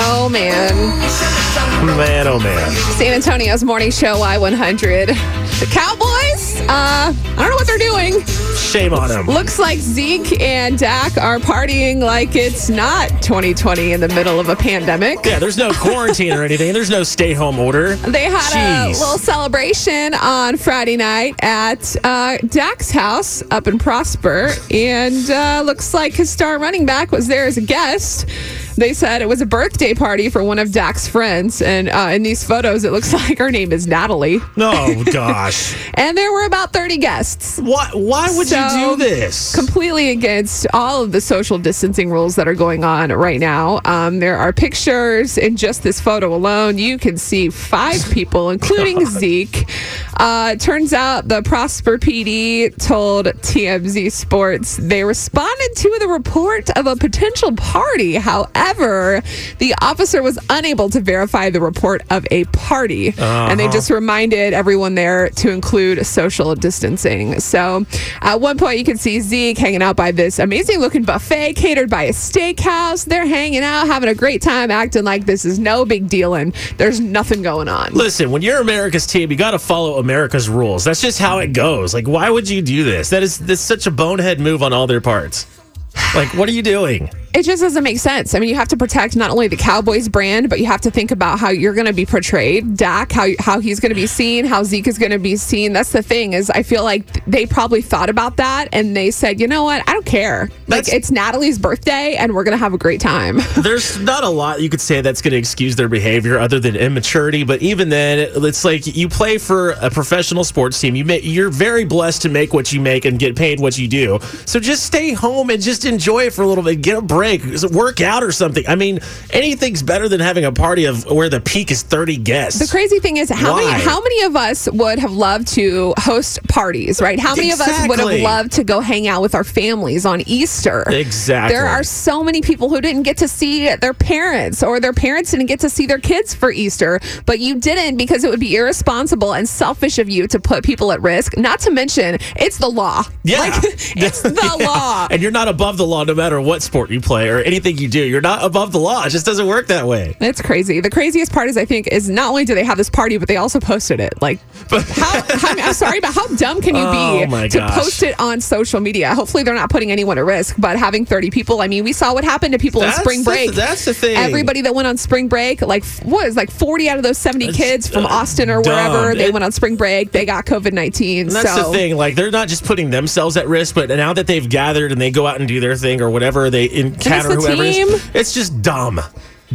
Oh, man. Man, oh man. San Antonio's morning show, Y100. The Cowboys, uh, I don't know what they're doing. Shame on him. Looks like Zeke and Dak are partying like it's not 2020 in the middle of a pandemic. Yeah, there's no quarantine or anything. There's no stay home order. They had a little celebration on Friday night at uh, Dak's house up in Prosper, and uh, looks like his star running back was there as a guest. They said it was a birthday party for one of Dak's friends, and uh, in these photos, it looks like her name is Natalie. Oh gosh. And there were about 30 guests. Why why would So, you do this? Completely against all of the social distancing rules that are going on right now. Um, there are pictures in just this photo alone. You can see five people, including Zeke. Uh, turns out the Prosper PD told TMZ Sports they responded to the report of a potential party. However, the officer was unable to verify the report of a party. And they uh-huh. just reminded everyone there to include social distancing. So at one point, you can see Zeke hanging out by this amazing looking buffet catered by a steakhouse. They're hanging out, having a great time, acting like this is no big deal and there's nothing going on. Listen, when you're America's team, you got to follow America's rules. That's just how it goes. Like, why would you do this? That is that's such a bonehead move on all their parts. Like, what are you doing? It just doesn't make sense. I mean, you have to protect not only the Cowboys brand, but you have to think about how you're going to be portrayed. Dak, how how he's going to be seen, how Zeke is going to be seen. That's the thing is, I feel like they probably thought about that and they said, you know what, I don't care. Like it's Natalie's birthday and we're going to have a great time. There's not a lot you could say that's going to excuse their behavior other than immaturity. But even then, it's like you play for a professional sports team. You may, you're very blessed to make what you make and get paid what you do. So just stay home and just enjoy it for a little bit. Get a break, work out or something. I mean, anything's better than having a party of where the peak is 30 guests. The crazy thing is how Why? many how many of us would have loved to host parties, right? How many of us would have loved to go hang out with our families on Easter? Exactly. There are so many people who didn't get to see their parents or their parents didn't get to see their kids for Easter, but you didn't because it would be irresponsible and selfish of you to put people at risk. Not to mention, it's the law. Yeah. Like it's the Yeah. law. And you're not above the law no matter what sport you play or anything you do. You're not above the law. It just doesn't work that way. It's crazy. The craziest part is I think is not only do they have this party, but they also posted it. Like, how, how I'm sorry, but how dumb can you Oh, be to gosh. post it on social media? Hopefully, they're not putting anyone at risk. But having 30 people, I mean, we saw what happened to people That's in spring the- break. that's the thing. Everybody that went on spring break, like what is like 40 out of those 70 That's, kids from uh, Austin or dumb. wherever they It- went on spring break, they got COVID 19. That's so the thing. Like they're not just putting themselves at risk, but now that they've gathered and they go out and do their thing or whatever they encounter, the whoever it team. it's just dumb.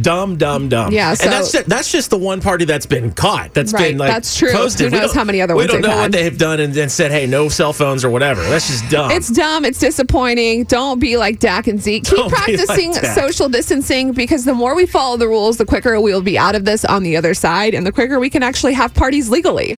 Dumb, dumb, dumb. Yeah, so- and that's just, that's just the one party that's been caught. That's Right, been like that's true. posted. Who We knows don't- how many other we ones don't they've know what had. they've done and, and said, hey, no cell phones or whatever. That's just dumb. It's dumb. It's disappointing. Don't be like Dak and Zeke. Keep Don't be like practicing Dak. social distancing because the more we follow the rules, the quicker we'll be out of this on the other side and the quicker we can actually have parties legally.